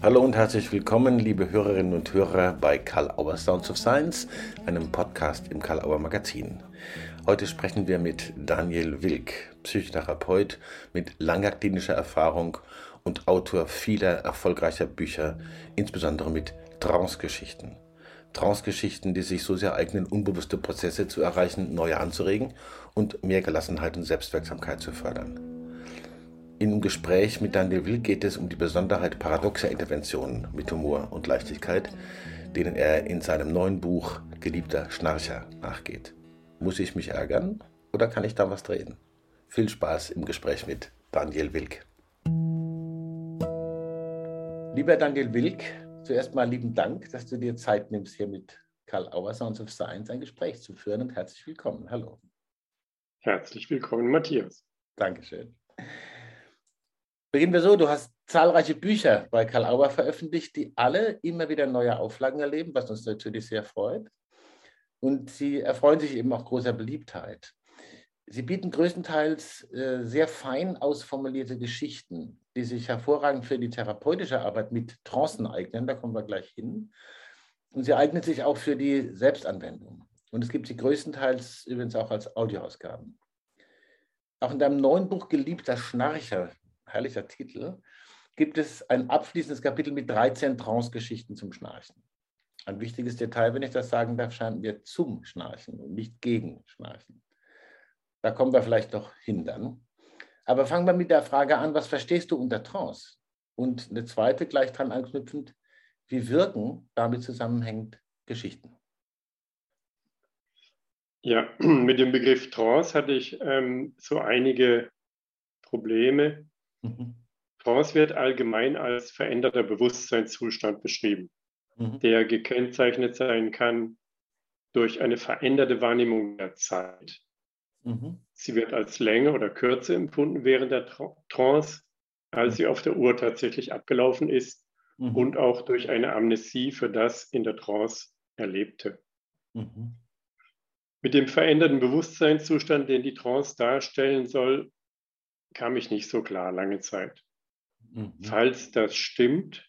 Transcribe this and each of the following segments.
Hallo und herzlich willkommen, liebe Hörerinnen und Hörer bei Karl Auer Sounds of Science, einem Podcast im Karl Auer Magazin. Heute sprechen wir mit Daniel Wilk, Psychotherapeut mit langer klinischer Erfahrung und Autor vieler erfolgreicher Bücher, insbesondere mit Trance-Geschichten. Trance-Geschichten, die sich so sehr eignen, unbewusste Prozesse zu erreichen, neue anzuregen und mehr Gelassenheit und Selbstwirksamkeit zu fördern. Im Gespräch mit Daniel Will geht es um die Besonderheit paradoxer Interventionen mit Humor und Leichtigkeit, denen er in seinem neuen Buch Geliebter Schnarcher nachgeht. Muss ich mich ärgern oder kann ich da was drehen? Viel Spaß im Gespräch mit Daniel Wilk. Lieber Daniel Wilk, zuerst mal lieben Dank, dass du dir Zeit nimmst, hier mit Karl Auer Sounds of Science ein Gespräch zu führen und herzlich willkommen. Hallo. Herzlich willkommen, Matthias. Dankeschön. Beginnen wir so, du hast zahlreiche Bücher bei Karl Auer veröffentlicht, die alle immer wieder neue Auflagen erleben, was uns natürlich sehr freut. Und sie erfreuen sich eben auch großer Beliebtheit. Sie bieten größtenteils äh, sehr fein ausformulierte Geschichten, die sich hervorragend für die therapeutische Arbeit mit Trancen eignen. Da kommen wir gleich hin. Und sie eignen sich auch für die Selbstanwendung. Und es gibt sie größtenteils übrigens auch als Audioausgaben. Auch in deinem neuen Buch Geliebter Schnarcher herrlicher Titel, gibt es ein abschließendes Kapitel mit 13 Trance-Geschichten zum Schnarchen. Ein wichtiges Detail, wenn ich das sagen darf, scheinen wir zum Schnarchen und nicht gegen Schnarchen. Da kommen wir vielleicht noch hin dann. Aber fangen wir mit der Frage an, was verstehst du unter Trance? Und eine zweite gleich dran anknüpfend, wie wirken damit zusammenhängend Geschichten? Ja, mit dem Begriff Trance hatte ich ähm, so einige Probleme. Mhm. Trance wird allgemein als veränderter Bewusstseinszustand beschrieben, mhm. der gekennzeichnet sein kann durch eine veränderte Wahrnehmung der Zeit. Mhm. Sie wird als Länge oder Kürze empfunden während der Trance, als sie auf der Uhr tatsächlich abgelaufen ist mhm. und auch durch eine Amnesie für das in der Trance Erlebte. Mhm. Mit dem veränderten Bewusstseinszustand, den die Trance darstellen soll, kam ich nicht so klar lange Zeit. Mhm. Falls das stimmt,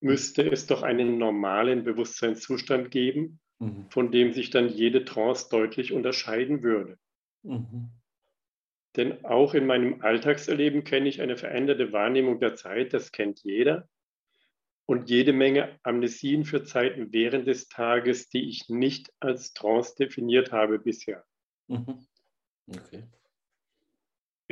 müsste es doch einen normalen Bewusstseinszustand geben, mhm. von dem sich dann jede Trance deutlich unterscheiden würde. Mhm. Denn auch in meinem Alltagserleben kenne ich eine veränderte Wahrnehmung der Zeit, das kennt jeder. Und jede Menge Amnesien für Zeiten während des Tages, die ich nicht als Trance definiert habe bisher. Mhm. Okay.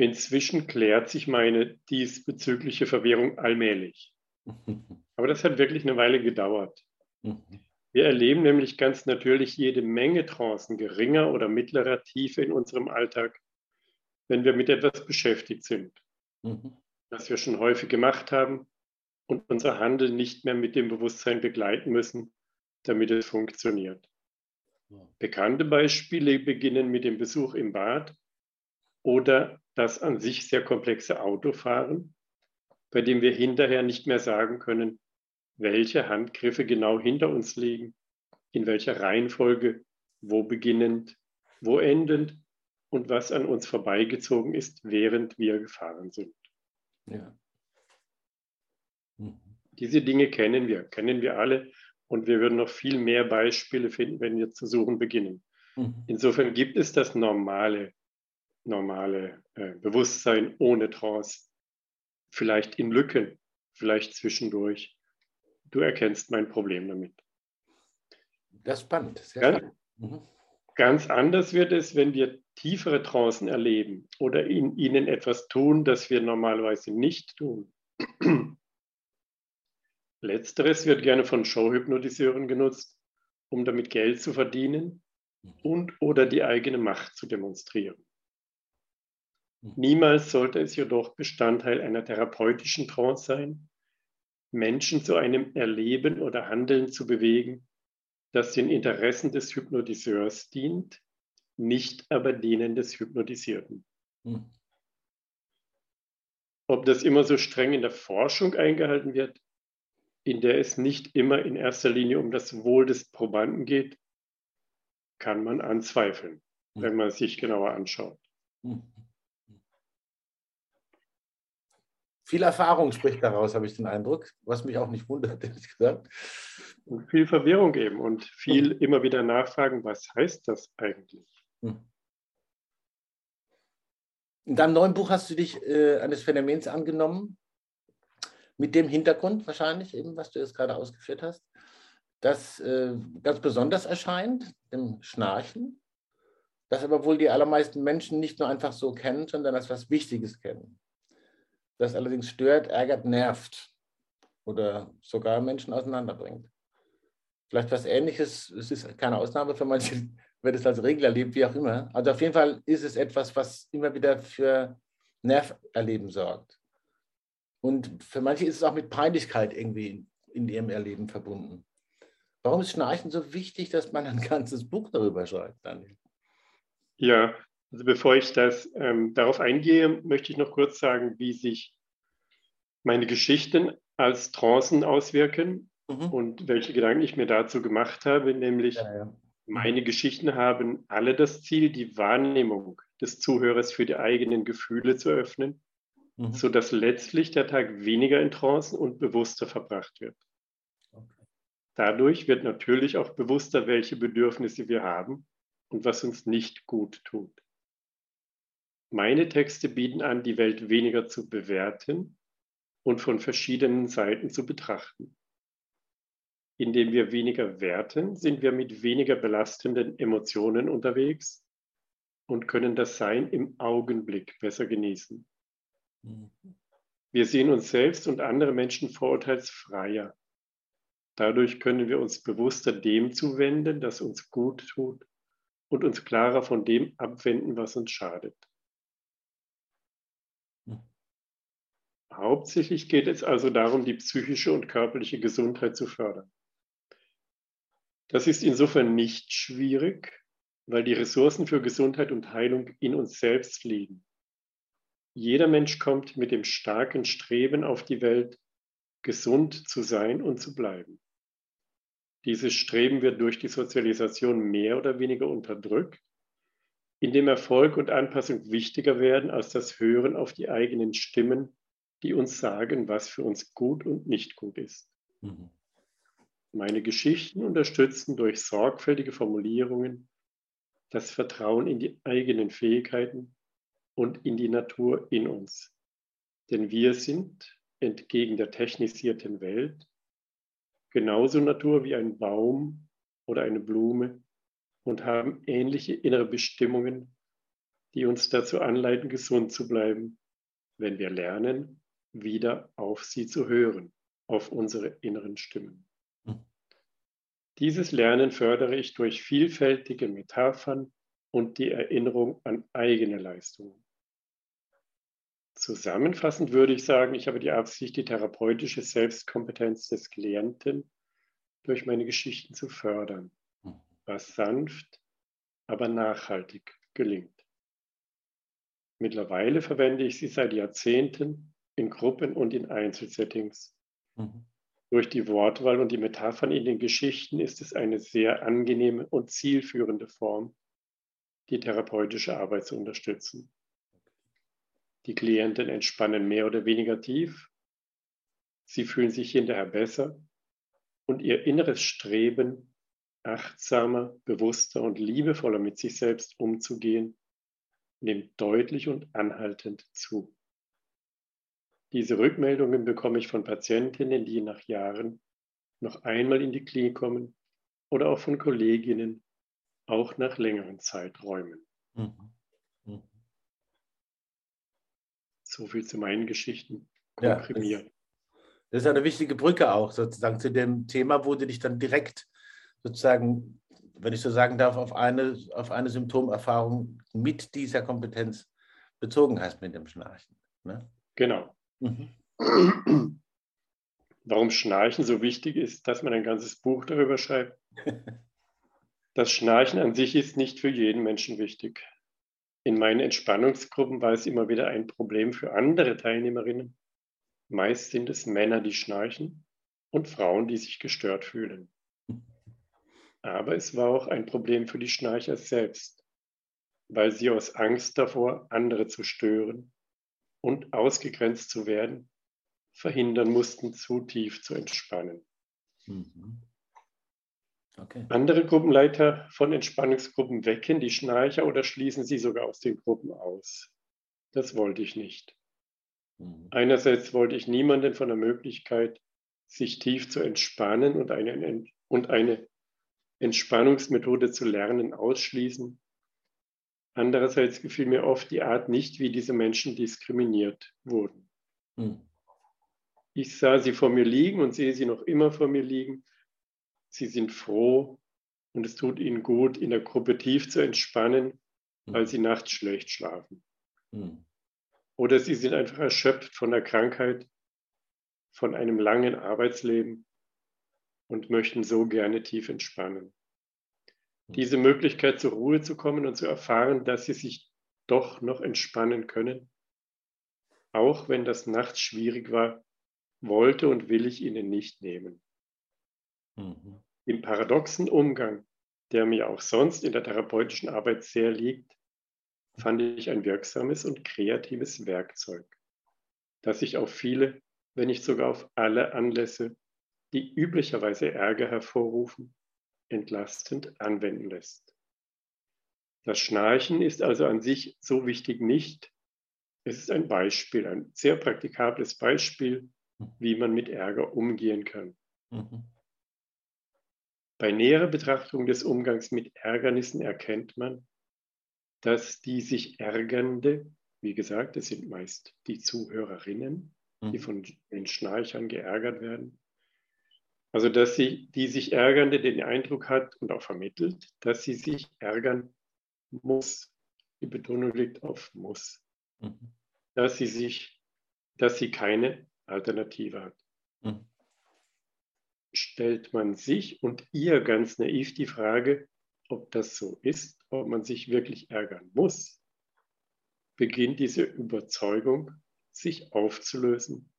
Inzwischen klärt sich meine diesbezügliche Verwirrung allmählich. Aber das hat wirklich eine Weile gedauert. Wir erleben nämlich ganz natürlich jede Menge Trancen geringer oder mittlerer Tiefe in unserem Alltag, wenn wir mit etwas beschäftigt sind, das wir schon häufig gemacht haben und unser Handeln nicht mehr mit dem Bewusstsein begleiten müssen, damit es funktioniert. Bekannte Beispiele beginnen mit dem Besuch im Bad oder das an sich sehr komplexe Autofahren, bei dem wir hinterher nicht mehr sagen können, welche Handgriffe genau hinter uns liegen, in welcher Reihenfolge, wo beginnend, wo endend und was an uns vorbeigezogen ist, während wir gefahren sind. Ja. Mhm. Diese Dinge kennen wir, kennen wir alle und wir würden noch viel mehr Beispiele finden, wenn wir zu suchen beginnen. Mhm. Insofern gibt es das normale normale äh, Bewusstsein ohne Trance, vielleicht in Lücken, vielleicht zwischendurch. Du erkennst mein Problem damit. Das ist spannend. Sehr ganz, spannend. Mhm. ganz anders wird es, wenn wir tiefere Trancen erleben oder in ihnen etwas tun, das wir normalerweise nicht tun. Letzteres wird gerne von Showhypnotiseuren genutzt, um damit Geld zu verdienen mhm. und oder die eigene Macht zu demonstrieren. Niemals sollte es jedoch Bestandteil einer therapeutischen Trance sein, Menschen zu einem Erleben oder Handeln zu bewegen, das den Interessen des Hypnotiseurs dient, nicht aber denen des Hypnotisierten. Hm. Ob das immer so streng in der Forschung eingehalten wird, in der es nicht immer in erster Linie um das Wohl des Probanden geht, kann man anzweifeln, hm. wenn man es sich genauer anschaut. Hm. Viel Erfahrung spricht daraus, habe ich den Eindruck, was mich auch nicht wundert, ehrlich gesagt. Und viel Verwirrung eben und viel immer wieder nachfragen, was heißt das eigentlich? Hm. In deinem neuen Buch hast du dich äh, eines Phänomens angenommen, mit dem Hintergrund wahrscheinlich, eben, was du jetzt gerade ausgeführt hast, das äh, ganz besonders erscheint, dem Schnarchen, das aber wohl die allermeisten Menschen nicht nur einfach so kennen, sondern als was Wichtiges kennen. Das allerdings stört, ärgert, nervt oder sogar Menschen auseinanderbringt. Vielleicht was Ähnliches, es ist keine Ausnahme für manche, wird es als Regel erlebt, wie auch immer. Also auf jeden Fall ist es etwas, was immer wieder für Nerverleben sorgt. Und für manche ist es auch mit Peinlichkeit irgendwie in ihrem Erleben verbunden. Warum ist Schnarchen so wichtig, dass man ein ganzes Buch darüber schreibt, Daniel? Ja, also bevor ich das ähm, darauf eingehe, möchte ich noch kurz sagen, wie sich meine Geschichten als Trancen auswirken mhm. und welche Gedanken ich mir dazu gemacht habe, nämlich ja, ja. meine Geschichten haben alle das Ziel, die Wahrnehmung des Zuhörers für die eigenen Gefühle zu öffnen mhm. sodass letztlich der Tag weniger in Trancen und bewusster verbracht wird. Okay. Dadurch wird natürlich auch bewusster, welche Bedürfnisse wir haben und was uns nicht gut tut. Meine Texte bieten an, die Welt weniger zu bewerten und von verschiedenen Seiten zu betrachten. Indem wir weniger werten, sind wir mit weniger belastenden Emotionen unterwegs und können das Sein im Augenblick besser genießen. Wir sehen uns selbst und andere Menschen vorurteilsfreier. Dadurch können wir uns bewusster dem zuwenden, das uns gut tut und uns klarer von dem abwenden, was uns schadet. Hauptsächlich geht es also darum, die psychische und körperliche Gesundheit zu fördern. Das ist insofern nicht schwierig, weil die Ressourcen für Gesundheit und Heilung in uns selbst liegen. Jeder Mensch kommt mit dem starken Streben auf die Welt, gesund zu sein und zu bleiben. Dieses Streben wird durch die Sozialisation mehr oder weniger unterdrückt, indem Erfolg und Anpassung wichtiger werden als das Hören auf die eigenen Stimmen, die uns sagen, was für uns gut und nicht gut ist. Mhm. Meine Geschichten unterstützen durch sorgfältige Formulierungen das Vertrauen in die eigenen Fähigkeiten und in die Natur in uns. Denn wir sind entgegen der technisierten Welt genauso Natur wie ein Baum oder eine Blume und haben ähnliche innere Bestimmungen, die uns dazu anleiten, gesund zu bleiben, wenn wir lernen, wieder auf sie zu hören, auf unsere inneren Stimmen. Hm. Dieses Lernen fördere ich durch vielfältige Metaphern und die Erinnerung an eigene Leistungen. Zusammenfassend würde ich sagen, ich habe die Absicht, die therapeutische Selbstkompetenz des Klienten durch meine Geschichten zu fördern, hm. was sanft, aber nachhaltig gelingt. Mittlerweile verwende ich sie seit Jahrzehnten in Gruppen und in Einzelsettings. Mhm. Durch die Wortwahl und die Metaphern in den Geschichten ist es eine sehr angenehme und zielführende Form, die therapeutische Arbeit zu unterstützen. Die Klienten entspannen mehr oder weniger tief. Sie fühlen sich hinterher besser und ihr inneres Streben, achtsamer, bewusster und liebevoller mit sich selbst umzugehen, nimmt deutlich und anhaltend zu. Diese Rückmeldungen bekomme ich von Patientinnen, die nach Jahren noch einmal in die Klinik kommen oder auch von Kolleginnen, auch nach längeren Zeiträumen. Mhm. So viel zu meinen Geschichten komprimiert. Ja, das ist eine wichtige Brücke auch sozusagen zu dem Thema, wo du dich dann direkt sozusagen, wenn ich so sagen darf, auf eine, auf eine Symptomerfahrung mit dieser Kompetenz bezogen hast mit dem Schnarchen. Ne? Genau. Mhm. Warum Schnarchen so wichtig ist, dass man ein ganzes Buch darüber schreibt. Das Schnarchen an sich ist nicht für jeden Menschen wichtig. In meinen Entspannungsgruppen war es immer wieder ein Problem für andere Teilnehmerinnen. Meist sind es Männer, die schnarchen und Frauen, die sich gestört fühlen. Aber es war auch ein Problem für die Schnarcher selbst, weil sie aus Angst davor, andere zu stören und ausgegrenzt zu werden, verhindern mussten, zu tief zu entspannen. Mhm. Okay. Andere Gruppenleiter von Entspannungsgruppen wecken die Schnarcher oder schließen sie sogar aus den Gruppen aus. Das wollte ich nicht. Mhm. Einerseits wollte ich niemanden von der Möglichkeit, sich tief zu entspannen und eine, und eine Entspannungsmethode zu lernen, ausschließen. Andererseits gefiel mir oft die Art nicht, wie diese Menschen diskriminiert wurden. Mhm. Ich sah sie vor mir liegen und sehe sie noch immer vor mir liegen. Sie sind froh und es tut ihnen gut, in der Gruppe tief zu entspannen, weil hm. sie nachts schlecht schlafen. Mhm. Oder sie sind einfach erschöpft von der Krankheit, von einem langen Arbeitsleben und möchten so gerne tief entspannen. Diese Möglichkeit zur Ruhe zu kommen und zu erfahren, dass sie sich doch noch entspannen können, auch wenn das nachts schwierig war, wollte und will ich ihnen nicht nehmen. Mhm. Im paradoxen Umgang, der mir auch sonst in der therapeutischen Arbeit sehr liegt, fand ich ein wirksames und kreatives Werkzeug, das sich auf viele, wenn nicht sogar auf alle Anlässe, die üblicherweise Ärger hervorrufen, entlastend anwenden lässt. Das Schnarchen ist also an sich so wichtig nicht. Es ist ein Beispiel, ein sehr praktikables Beispiel, wie man mit Ärger umgehen kann. Mhm. Bei näherer Betrachtung des Umgangs mit Ärgernissen erkennt man, dass die sich ärgernde, wie gesagt, es sind meist die Zuhörerinnen, die mhm. von den Schnarchern geärgert werden, also dass sie, die sich ärgernde den Eindruck hat und auch vermittelt, dass sie sich ärgern muss. Die Betonung liegt auf muss. Mhm. Dass sie sich, dass sie keine Alternative hat. Mhm. Stellt man sich und ihr ganz naiv die Frage, ob das so ist, ob man sich wirklich ärgern muss, beginnt diese Überzeugung sich aufzulösen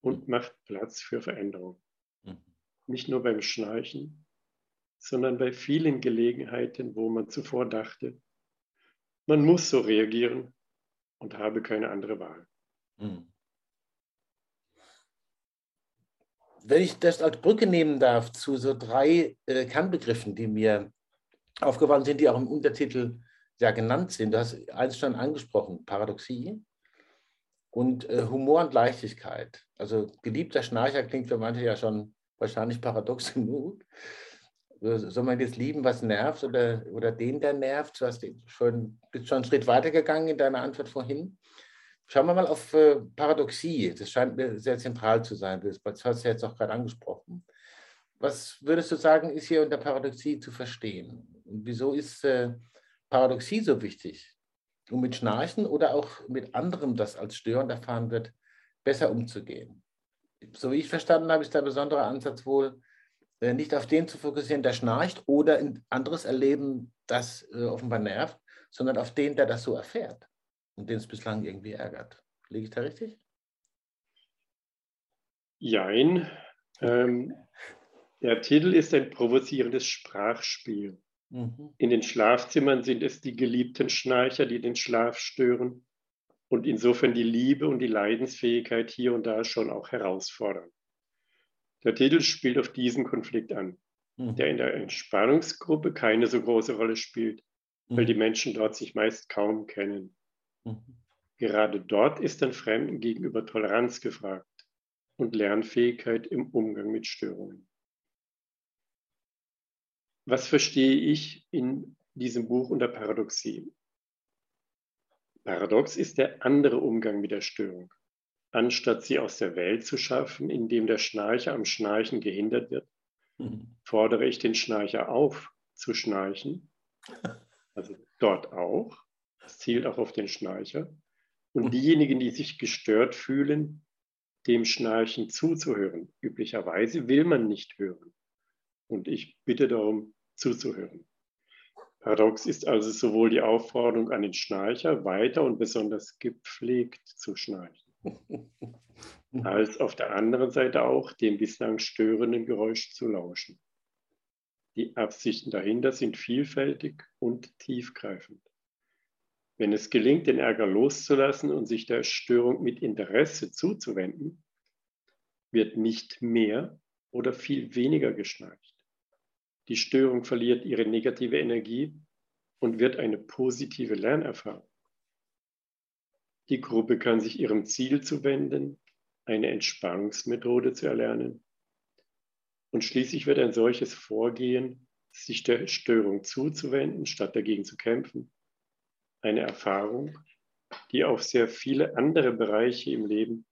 und macht Platz für Veränderung. Nicht nur beim Schnarchen, sondern bei vielen Gelegenheiten, wo man zuvor dachte, man muss so reagieren und habe keine andere Wahl. Mhm. wenn ich das als Brücke nehmen darf zu so drei äh, Kernbegriffen, die mir aufgefallen sind, die auch im Untertitel ja genannt sind. Du hast eins schon angesprochen, Paradoxie und äh, Humor und Leichtigkeit. Also geliebter Schnarcher klingt für manche ja schon wahrscheinlich paradox genug. Soll man jetzt lieben, was nervt oder, oder den, der nervt? Du hast schon, bist schon einen Schritt weitergegangen in deiner Antwort vorhin. Schauen wir mal auf äh, Paradoxie. Das scheint mir sehr zentral zu sein. Das hast du jetzt auch gerade angesprochen. Was würdest du sagen, ist hier unter Paradoxie zu verstehen? Und wieso ist äh, Paradoxie so wichtig? Um mit Schnarchen oder auch mit anderem, das als störend erfahren wird, besser umzugehen. So wie ich verstanden habe, ist der besondere Ansatz wohl, äh, nicht auf den zu fokussieren, der schnarcht oder ein anderes Erleben, das äh, offenbar nervt, sondern auf den, der das so erfährt und den es bislang irgendwie ärgert. Liege ich da richtig? Jein. Ähm, der Titel ist ein provozierendes Sprachspiel. Mhm. In den Schlafzimmern sind es die geliebten Schnarcher, die den Schlaf stören und insofern die Liebe und die Leidensfähigkeit hier und da schon auch herausfordern. Der Titel spielt auf diesen Konflikt an, mhm. der in der Entspannungsgruppe keine so große Rolle spielt, weil mhm. die Menschen dort sich meist kaum kennen. Mhm. Gerade dort ist den Fremden gegenüber Toleranz gefragt und Lernfähigkeit im Umgang mit Störungen. Was verstehe ich in diesem Buch unter Paradoxie? Paradox ist der andere Umgang mit der Störung. Anstatt sie aus der Welt zu schaffen, indem der Schnarcher am Schnarchen gehindert wird, mhm. fordere ich den Schnarcher auf, zu schnarchen, also dort auch, das zielt auch auf den Schnarcher. Und mhm. diejenigen, die sich gestört fühlen, dem Schnarchen zuzuhören. Üblicherweise will man nicht hören. Und ich bitte darum, zuzuhören. Paradox ist also sowohl die Aufforderung an den Schnarcher, weiter und besonders gepflegt zu schnarchen, als auf der anderen Seite auch dem bislang störenden Geräusch zu lauschen. Die Absichten dahinter sind vielfältig und tiefgreifend. Wenn es gelingt, den Ärger loszulassen und sich der Störung mit Interesse zuzuwenden, wird nicht mehr oder viel weniger geschnarcht. Die Störung verliert ihre negative Energie und wird eine positive Lernerfahrung. Die Gruppe kann sich ihrem Ziel zuwenden, eine Entspannungsmethode zu erlernen. Und schließlich wird ein solches Vorgehen, sich der Störung zuzuwenden, statt dagegen zu kämpfen, eine Erfahrung, die auf sehr viele andere Bereiche im Leben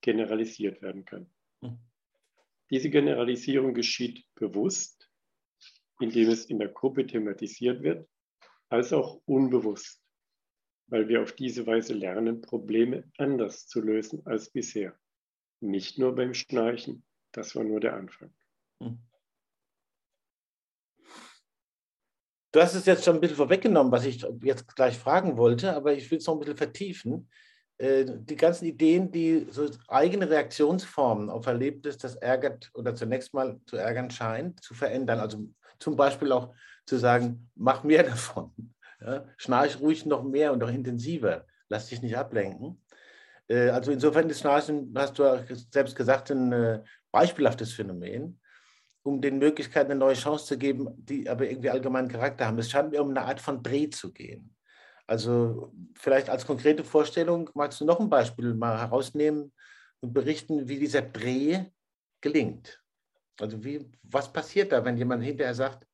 generalisiert werden kann. Hm. Diese Generalisierung geschieht bewusst, indem es in der Gruppe thematisiert wird, als auch unbewusst, weil wir auf diese Weise lernen, Probleme anders zu lösen als bisher. Nicht nur beim Schnarchen, das war nur der Anfang. Hm. Du hast es jetzt schon ein bisschen vorweggenommen, was ich jetzt gleich fragen wollte, aber ich will es noch ein bisschen vertiefen. Äh, die ganzen Ideen, die so eigene Reaktionsformen auf Erlebtes, das ärgert oder zunächst mal zu ärgern scheint, zu verändern. Also zum Beispiel auch zu sagen, mach mehr davon. Ja? Schnarch ruhig noch mehr und noch intensiver. Lass dich nicht ablenken. Äh, also insofern ist Schnarchen, hast du selbst gesagt, ein äh, beispielhaftes Phänomen um den Möglichkeiten eine neue Chance zu geben, die aber irgendwie allgemeinen Charakter haben. Es scheint mir um eine Art von Dreh zu gehen. Also vielleicht als konkrete Vorstellung, magst du noch ein Beispiel mal herausnehmen und berichten, wie dieser Dreh gelingt? Also wie, was passiert da, wenn jemand hinterher sagt,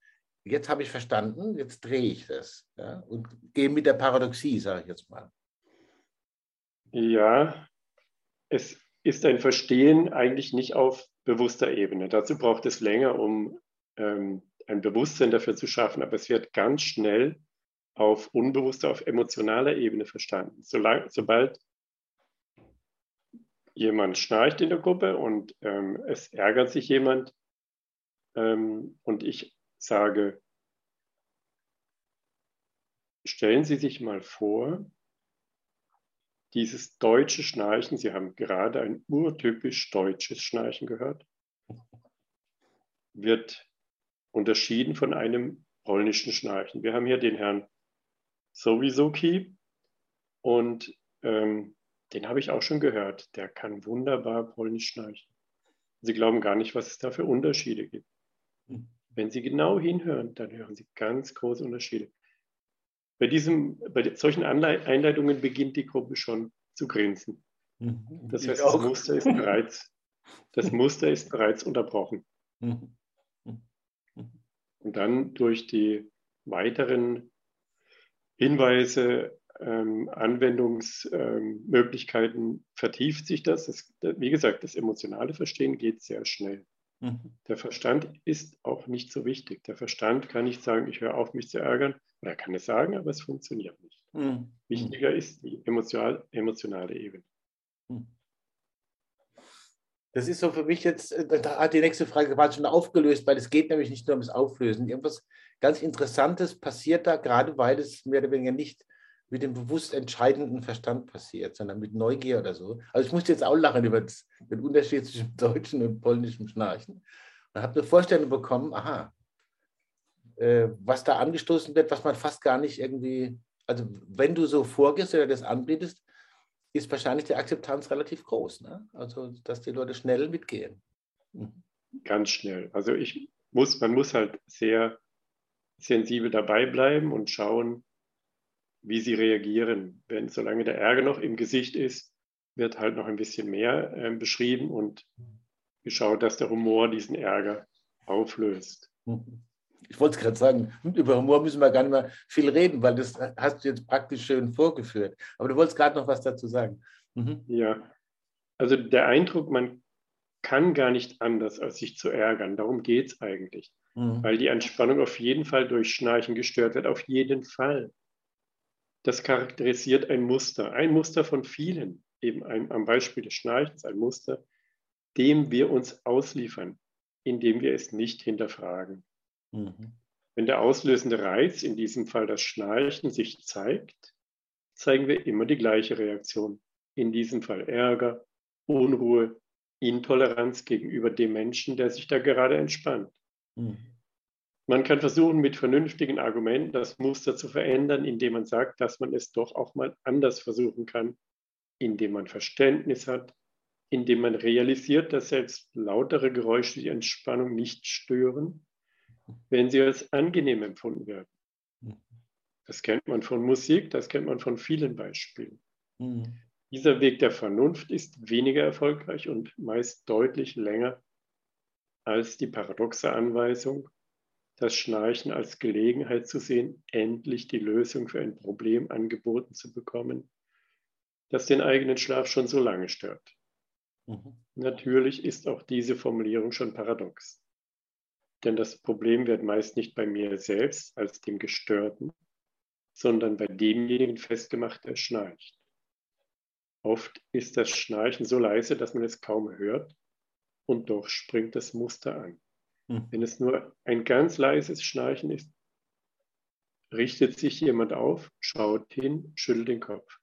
jetzt habe ich verstanden, jetzt drehe ich das ja, und gehe mit der Paradoxie, sage ich jetzt mal. Ja, es ist ein Verstehen eigentlich nicht auf bewusster Ebene. Dazu braucht es länger, um ähm, ein Bewusstsein dafür zu schaffen, aber es wird ganz schnell auf unbewusster, auf emotionaler Ebene verstanden. Solang, sobald jemand schnarcht in der Gruppe und ähm, es ärgert sich jemand ähm, und ich sage, stellen Sie sich mal vor, dieses deutsche Schnarchen, Sie haben gerade ein urtypisch deutsches Schnarchen gehört, wird unterschieden von einem polnischen Schnarchen. Wir haben hier den Herrn Sowisoki und ähm, den habe ich auch schon gehört. Der kann wunderbar polnisch schnarchen. Sie glauben gar nicht, was es da für Unterschiede gibt. Wenn Sie genau hinhören, dann hören Sie ganz große Unterschiede. Bei, diesem, bei solchen Einleitungen beginnt die Gruppe schon zu grinsen. Mhm. Das heißt, das Muster, ist bereits, das Muster ist bereits unterbrochen. Mhm. Und dann durch die weiteren Hinweise, ähm, Anwendungsmöglichkeiten ähm, vertieft sich das. das. Wie gesagt, das emotionale Verstehen geht sehr schnell. Mhm. Der Verstand ist auch nicht so wichtig. Der Verstand kann nicht sagen, ich höre auf, mich zu ärgern. Oder er kann es sagen, aber es funktioniert nicht. Mhm. Wichtiger ist die emotional, emotionale Ebene. Mhm. Das ist so für mich jetzt, äh, da hat die nächste Frage quasi schon aufgelöst, weil es geht nämlich nicht nur ums Auflösen. Irgendwas ganz Interessantes passiert da, gerade weil es mehr oder weniger nicht mit dem bewusst entscheidenden Verstand passiert, sondern mit Neugier oder so. Also ich musste jetzt auch lachen über das, den Unterschied zwischen deutschen und polnischem Schnarchen und habe eine Vorstellung bekommen, aha, äh, was da angestoßen wird, was man fast gar nicht irgendwie, also wenn du so vorgehst oder das anbietest, ist wahrscheinlich die Akzeptanz relativ groß. Ne? Also, dass die Leute schnell mitgehen. Mhm. Ganz schnell. Also ich muss, man muss halt sehr sensibel dabei bleiben und schauen, wie sie reagieren. Wenn, solange der Ärger noch im Gesicht ist, wird halt noch ein bisschen mehr äh, beschrieben und geschaut, dass der Humor diesen Ärger auflöst. Ich wollte es gerade sagen, über Humor müssen wir gar nicht mehr viel reden, weil das hast du jetzt praktisch schön vorgeführt. Aber du wolltest gerade noch was dazu sagen. Mhm. Ja, also der Eindruck, man kann gar nicht anders, als sich zu ärgern. Darum geht es eigentlich. Mhm. Weil die Entspannung auf jeden Fall durch Schnarchen gestört wird, auf jeden Fall das charakterisiert ein Muster, ein Muster von vielen, eben ein, am Beispiel des Schnarchens, ein Muster, dem wir uns ausliefern, indem wir es nicht hinterfragen. Mhm. Wenn der auslösende Reiz, in diesem Fall das Schnarchen, sich zeigt, zeigen wir immer die gleiche Reaktion. In diesem Fall Ärger, Unruhe, Intoleranz gegenüber dem Menschen, der sich da gerade entspannt. Mhm. Man kann versuchen, mit vernünftigen Argumenten das Muster zu verändern, indem man sagt, dass man es doch auch mal anders versuchen kann, indem man Verständnis hat, indem man realisiert, dass selbst lautere Geräusche die Entspannung nicht stören, wenn sie als angenehm empfunden werden. Das kennt man von Musik, das kennt man von vielen Beispielen. Mhm. Dieser Weg der Vernunft ist weniger erfolgreich und meist deutlich länger als die paradoxe Anweisung, das Schnarchen als Gelegenheit zu sehen, endlich die Lösung für ein Problem angeboten zu bekommen, das den eigenen Schlaf schon so lange stört. Mhm. Natürlich ist auch diese Formulierung schon paradox. Denn das Problem wird meist nicht bei mir selbst als dem Gestörten, sondern bei demjenigen festgemacht, der schnarcht. Oft ist das Schnarchen so leise, dass man es kaum hört und doch springt das Muster an. Mhm. Wenn es nur ein ganz leises Schnarchen ist, richtet sich jemand auf, schaut hin, schüttelt den Kopf.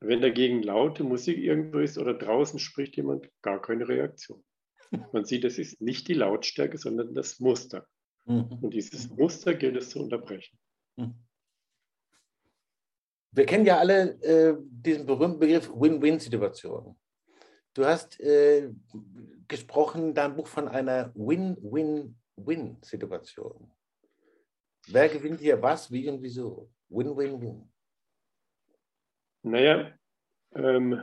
Wenn dagegen laute Musik irgendwo ist oder draußen spricht jemand, gar keine Reaktion. Man sieht, es ist nicht die Lautstärke, sondern das Muster. Mhm. Und dieses Muster gilt es zu unterbrechen. Mhm. Wir kennen ja alle äh, diesen berühmten Begriff Win-Win-Situation. Du hast äh, gesprochen in deinem Buch von einer Win-Win-Win-Situation. Wer gewinnt hier was, wie und wieso? Win-Win-Win. Naja, ähm,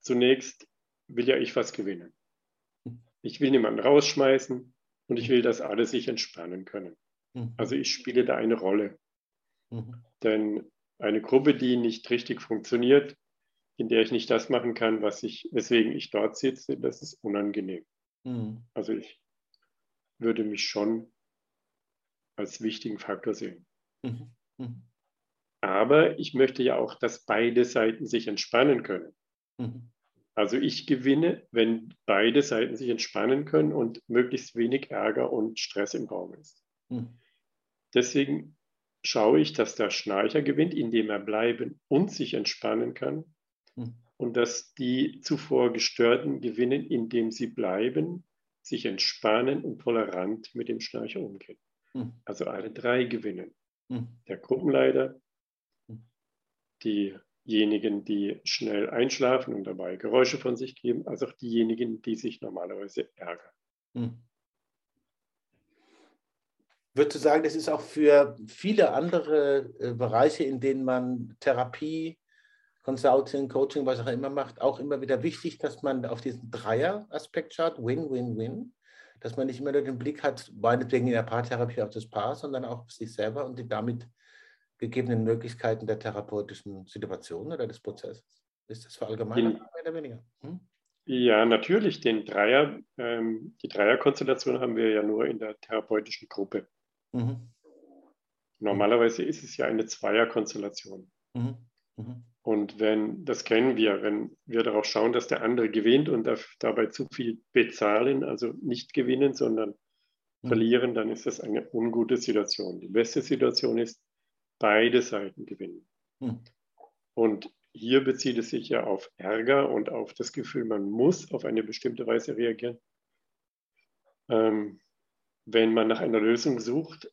zunächst will ja ich was gewinnen. Ich will niemanden rausschmeißen und ich will, dass alle sich entspannen können. Mhm. Also ich spiele da eine Rolle. Mhm. Denn eine Gruppe, die nicht richtig funktioniert, in der ich nicht das machen kann, was ich, weswegen ich dort sitze, das ist unangenehm. Mhm. Also ich würde mich schon als wichtigen Faktor sehen. Mhm. mhm. Aber ich möchte ja auch, dass beide Seiten sich entspannen können. Mhm. Also ich gewinne, wenn beide Seiten sich entspannen können und möglichst wenig Ärger und Stress im Raum ist. Mhm. Deswegen schaue ich, dass der Schnarcher gewinnt, indem er bleiben und sich entspannen kann. Mhm. Und dass die zuvor Gestörten gewinnen, indem sie bleiben, sich entspannen und tolerant mit dem Schnarcher umgehen. Mhm. Also alle drei gewinnen. Mhm. Der Gruppenleiter, diejenigen, die schnell einschlafen und dabei Geräusche von sich geben, als auch diejenigen, die sich normalerweise ärgern. Hm. Würdest du sagen, das ist auch für viele andere äh, Bereiche, in denen man Therapie, Consulting, Coaching, was auch immer macht, auch immer wieder wichtig, dass man auf diesen Dreier-Aspekt schaut, Win, Win, Win, dass man nicht immer nur den Blick hat, meinetwegen in der Paartherapie auf das Paar, sondern auch auf sich selber und die damit gegebenen Möglichkeiten der therapeutischen Situation oder des Prozesses? Ist das verallgemeinert oder weniger? Hm? Ja, natürlich. Den Dreier, ähm, die Dreierkonstellation haben wir ja nur in der therapeutischen Gruppe. Mhm. Normalerweise ist es ja eine Zweierkonstellation. Mhm. Mhm. Und wenn, das kennen wir, wenn wir darauf schauen, dass der andere gewinnt und dabei zu viel bezahlen, also nicht gewinnen, sondern mhm. verlieren, dann ist das eine ungute Situation. Die beste Situation ist, beide Seiten gewinnen. Hm. Und hier bezieht es sich ja auf Ärger und auf das Gefühl, man muss auf eine bestimmte Weise reagieren. Ähm, wenn man nach einer Lösung sucht,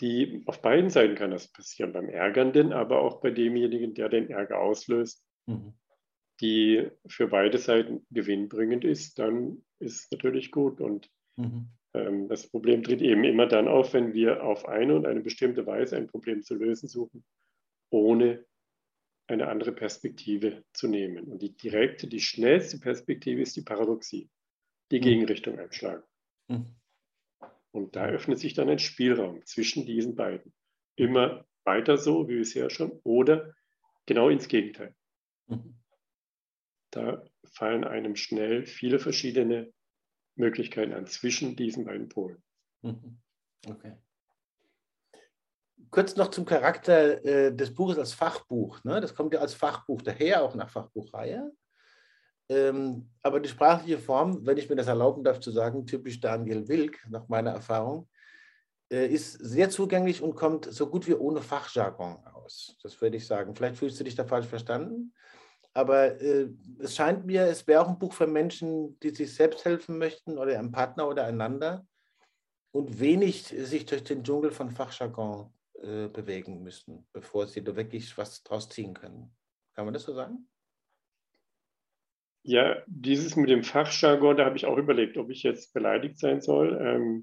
die auf beiden Seiten kann das passieren, beim Ärgernden, aber auch bei demjenigen, der den Ärger auslöst, mhm. die für beide Seiten gewinnbringend ist, dann ist es natürlich gut. Und mhm. Ähm, das Problem tritt eben immer dann auf, wenn wir auf eine und eine bestimmte Weise ein Problem zu lösen suchen, ohne eine andere Perspektive zu nehmen. Und die direkte, die schnellste Perspektive ist die Paradoxie, die mhm. Gegenrichtung einschlagen. Mhm. Und da öffnet sich dann ein Spielraum zwischen diesen beiden. Immer weiter so, wie bisher schon, oder genau ins Gegenteil. Mhm. Da fallen einem schnell viele verschiedene Möglichkeiten an zwischen diesen beiden Polen. Mhm. Okay. Kurz noch zum Charakter äh, des Buches als Fachbuch. Ne? Das kommt ja als Fachbuch daher, auch nach Fachbuchreihe. Ähm, aber die sprachliche Form, wenn ich mir das erlauben darf zu sagen, typisch Daniel Wilk, nach meiner Erfahrung, äh, ist sehr zugänglich und kommt so gut wie ohne Fachjargon aus. Das würde ich sagen. Vielleicht fühlst du dich da falsch verstanden. Aber äh, es scheint mir, es wäre auch ein Buch für Menschen, die sich selbst helfen möchten oder einem Partner oder einander und wenig sich durch den Dschungel von Fachjargon äh, bewegen müssen, bevor sie da wirklich was draus ziehen können. Kann man das so sagen? Ja, dieses mit dem Fachjargon, da habe ich auch überlegt, ob ich jetzt beleidigt sein soll. Ähm,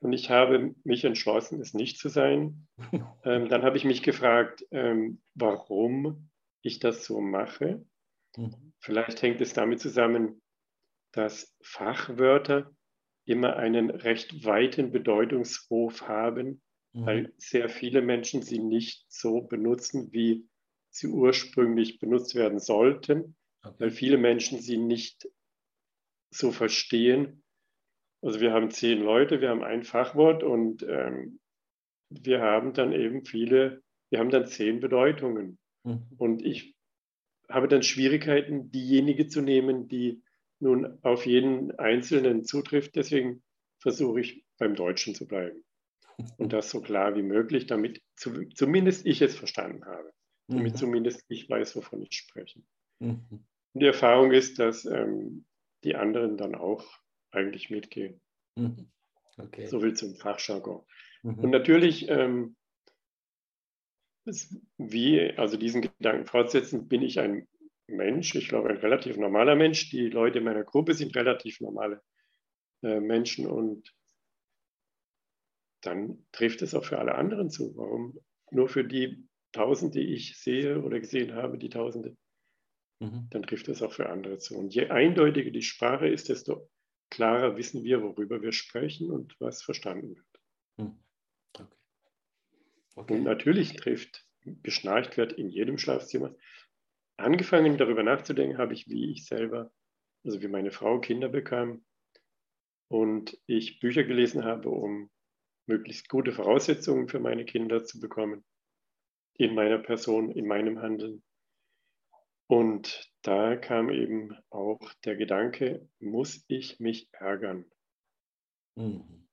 und ich habe mich entschlossen, es nicht zu sein. Ähm, dann habe ich mich gefragt, ähm, warum ich das so mache. Mhm. Vielleicht hängt es damit zusammen, dass Fachwörter immer einen recht weiten Bedeutungshof haben, mhm. weil sehr viele Menschen sie nicht so benutzen, wie sie ursprünglich benutzt werden sollten, okay. weil viele Menschen sie nicht so verstehen. Also wir haben zehn Leute, wir haben ein Fachwort und ähm, wir haben dann eben viele, wir haben dann zehn Bedeutungen. Mhm. Und ich habe dann Schwierigkeiten, diejenige zu nehmen, die nun auf jeden Einzelnen zutrifft. Deswegen versuche ich beim Deutschen zu bleiben. Und das so klar wie möglich, damit zu, zumindest ich es verstanden habe. Damit mhm. zumindest ich weiß, wovon ich spreche. Mhm. Und die Erfahrung ist, dass ähm, die anderen dann auch eigentlich mitgehen. Mhm. Okay. So viel zum Fachjargon. Mhm. Und natürlich, ähm, wie, also diesen Gedanken fortsetzen, bin ich ein Mensch, ich glaube ein relativ normaler Mensch. Die Leute in meiner Gruppe sind relativ normale äh, Menschen und dann trifft es auch für alle anderen zu. Warum nur für die Tausende, die ich sehe oder gesehen habe, die Tausende, mhm. dann trifft es auch für andere zu. Und je eindeutiger die Sprache ist, desto klarer wissen wir, worüber wir sprechen und was verstanden wird. Mhm. Okay. Okay. Und natürlich trifft, geschnarcht wird in jedem Schlafzimmer angefangen darüber nachzudenken habe ich, wie ich selber, also wie meine Frau Kinder bekam und ich Bücher gelesen habe, um möglichst gute Voraussetzungen für meine Kinder zu bekommen, in meiner Person, in meinem Handeln. Und da kam eben auch der Gedanke, muss ich mich ärgern? Mhm.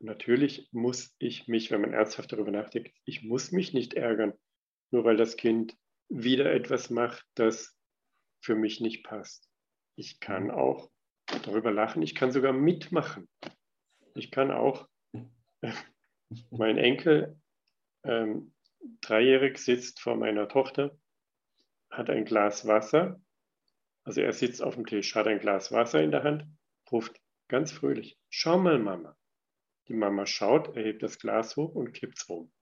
Natürlich muss ich mich, wenn man ernsthaft darüber nachdenkt, ich muss mich nicht ärgern, nur weil das Kind wieder etwas macht, das für mich nicht passt. Ich kann auch darüber lachen, ich kann sogar mitmachen. Ich kann auch, mein Enkel, ähm, dreijährig, sitzt vor meiner Tochter, hat ein Glas Wasser, also er sitzt auf dem Tisch, hat ein Glas Wasser in der Hand, ruft ganz fröhlich, schau mal Mama. Die Mama schaut, erhebt das Glas hoch und kippt es rum.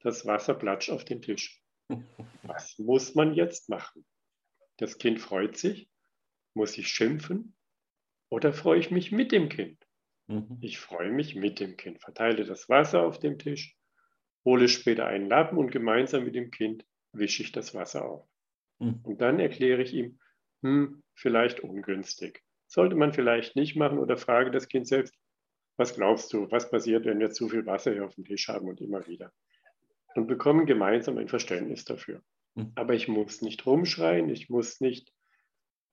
Das Wasser platscht auf den Tisch. Was muss man jetzt machen? Das Kind freut sich. Muss ich schimpfen? Oder freue ich mich mit dem Kind? Mhm. Ich freue mich mit dem Kind, verteile das Wasser auf dem Tisch, hole später einen Lappen und gemeinsam mit dem Kind wische ich das Wasser auf. Mhm. Und dann erkläre ich ihm, hm, vielleicht ungünstig. Sollte man vielleicht nicht machen oder frage das Kind selbst, was glaubst du, was passiert, wenn wir zu viel Wasser hier auf dem Tisch haben und immer wieder? und bekommen gemeinsam ein Verständnis dafür. Mhm. Aber ich muss nicht rumschreien, ich muss nicht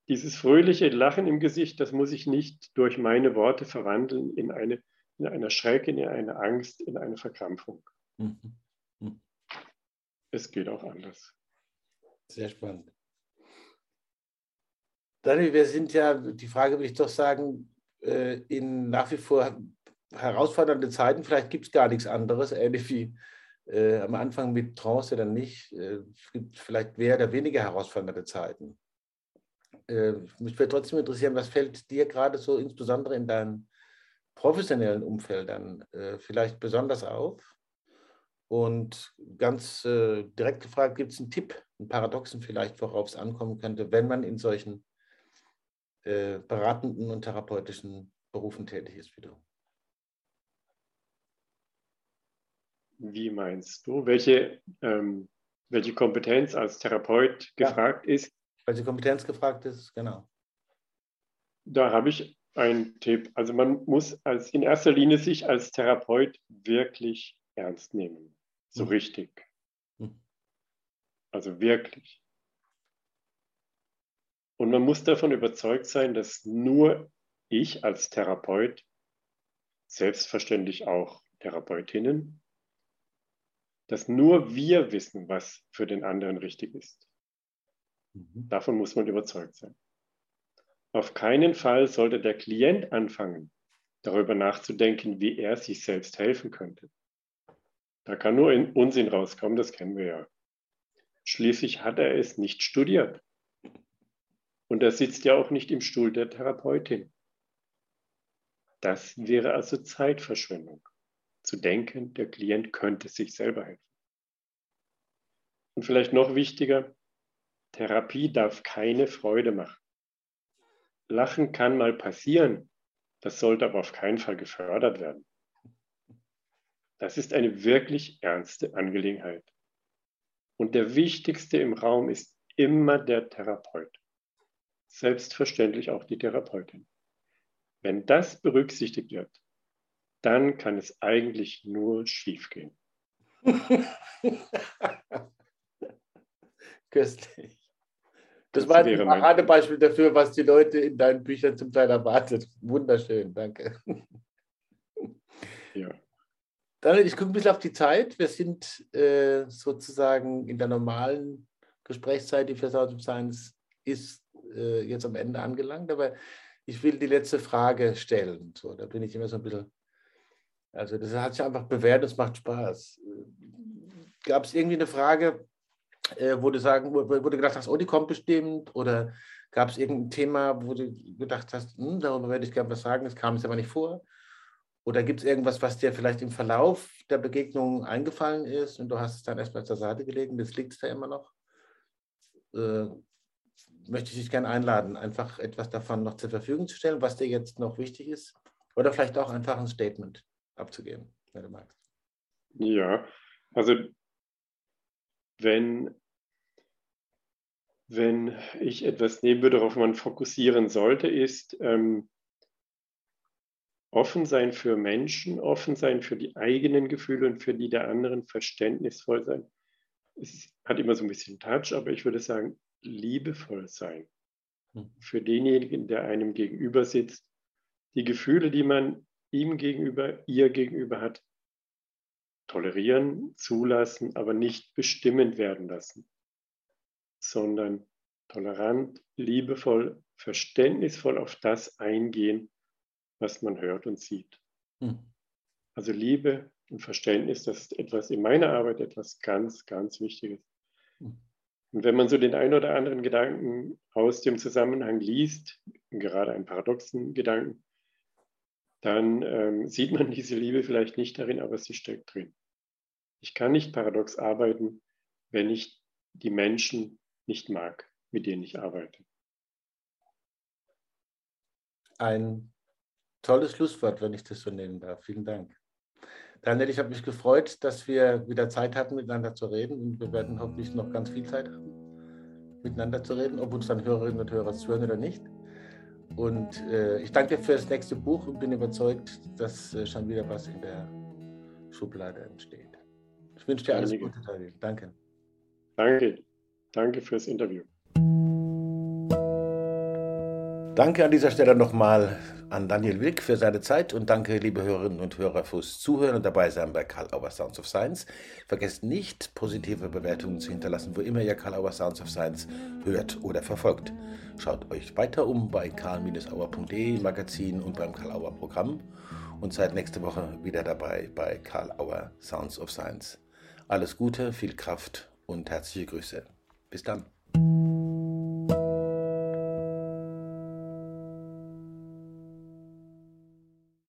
dieses fröhliche Lachen im Gesicht, das muss ich nicht durch meine Worte verwandeln in eine, in eine Schreck, in eine Angst, in eine Verkrampfung. Mhm. Mhm. Es geht auch anders. Sehr spannend. Daniel, wir sind ja, die Frage will ich doch sagen, äh, in nach wie vor herausfordernde Zeiten, vielleicht gibt es gar nichts anderes, ähnlich wie äh, am Anfang mit Trance dann nicht. Äh, es gibt vielleicht mehr oder weniger herausfordernde Zeiten. Mich würde trotzdem interessieren, was fällt dir gerade so insbesondere in deinen professionellen Umfeldern vielleicht besonders auf? Und ganz direkt gefragt, gibt es einen Tipp, einen Paradoxen vielleicht, worauf es ankommen könnte, wenn man in solchen äh, beratenden und therapeutischen Berufen tätig ist wie du? Wie meinst du? Welche, ähm, welche Kompetenz als Therapeut gefragt ja, ist? Welche Kompetenz gefragt ist, genau. Da habe ich einen Tipp. Also man muss als, in erster Linie sich als Therapeut wirklich ernst nehmen. So mhm. richtig. Also wirklich. Und man muss davon überzeugt sein, dass nur ich als Therapeut, selbstverständlich auch Therapeutinnen, dass nur wir wissen, was für den anderen richtig ist. Mhm. Davon muss man überzeugt sein. Auf keinen Fall sollte der Klient anfangen, darüber nachzudenken, wie er sich selbst helfen könnte. Da kann nur Unsinn rauskommen, das kennen wir ja. Schließlich hat er es nicht studiert. Und er sitzt ja auch nicht im Stuhl der Therapeutin. Das wäre also Zeitverschwendung, zu denken, der Klient könnte sich selber helfen. Und vielleicht noch wichtiger, Therapie darf keine Freude machen. Lachen kann mal passieren, das sollte aber auf keinen Fall gefördert werden. Das ist eine wirklich ernste Angelegenheit. Und der wichtigste im Raum ist immer der Therapeut. Selbstverständlich auch die Therapeutin. Wenn das berücksichtigt wird, dann kann es eigentlich nur schiefgehen. Köstlich. Das, das war ein Paradebeispiel dafür, was die Leute in deinen Büchern zum Teil erwartet. Wunderschön, danke. Daniel, ich gucke ein bisschen auf die Zeit. Wir sind äh, sozusagen in der normalen Gesprächszeit, die für of Science ist, äh, jetzt am Ende angelangt. Aber ich will die letzte Frage stellen. So, da bin ich immer so ein bisschen. Also, das hat sich einfach bewährt, es macht Spaß. Gab es irgendwie eine Frage, äh, wo, du sagen, wo, wo, du gedacht hast, oh, die kommt bestimmt? Oder gab es irgendein Thema, wo du gedacht hast, hm, darüber werde ich gerne was sagen, es kam es aber nicht vor? Oder gibt es irgendwas, was dir vielleicht im Verlauf der Begegnung eingefallen ist und du hast es dann erstmal zur Seite gelegt, das liegt da immer noch? Äh, möchte ich dich gerne einladen, einfach etwas davon noch zur Verfügung zu stellen, was dir jetzt noch wichtig ist. Oder vielleicht auch einfach ein Statement abzugeben, wenn du magst. Ja, also wenn, wenn ich etwas nehmen würde, worauf man fokussieren sollte, ist ähm, offen sein für Menschen, offen sein für die eigenen Gefühle und für die der anderen, verständnisvoll sein. Es hat immer so ein bisschen Touch, aber ich würde sagen, liebevoll sein. Hm. Für denjenigen, der einem gegenüber sitzt, die Gefühle, die man ihm gegenüber, ihr gegenüber hat, tolerieren, zulassen, aber nicht bestimmend werden lassen, sondern tolerant, liebevoll, verständnisvoll auf das eingehen, was man hört und sieht. Hm. Also Liebe und Verständnis, das ist etwas in meiner Arbeit etwas ganz, ganz Wichtiges. Hm. Und wenn man so den einen oder anderen Gedanken aus dem Zusammenhang liest, gerade einen paradoxen Gedanken, dann ähm, sieht man diese Liebe vielleicht nicht darin, aber sie steckt drin. Ich kann nicht paradox arbeiten, wenn ich die Menschen nicht mag, mit denen ich arbeite. Ein tolles Schlusswort, wenn ich das so nennen darf. Vielen Dank. Daniel, ich habe mich gefreut, dass wir wieder Zeit hatten, miteinander zu reden. Und wir werden hoffentlich noch ganz viel Zeit haben, miteinander zu reden, ob uns dann Hörerinnen und Hörer zuhören oder nicht. Und äh, ich danke dir für das nächste Buch und bin überzeugt, dass äh, schon wieder was in der Schublade entsteht. Ich wünsche dir alles Gute, Daniel. Danke. Danke. Danke fürs Interview. Danke an dieser Stelle nochmal an Daniel Wilk für seine Zeit und danke, liebe Hörerinnen und Hörer, fürs Zuhören und dabei sein bei Karl Auer Sounds of Science. Vergesst nicht, positive Bewertungen zu hinterlassen, wo immer ihr Karl Auer Sounds of Science hört oder verfolgt. Schaut euch weiter um bei karl-auer.de Magazin und beim Karl Auer Programm und seid nächste Woche wieder dabei bei Karl Auer Sounds of Science. Alles Gute, viel Kraft und herzliche Grüße. Bis dann.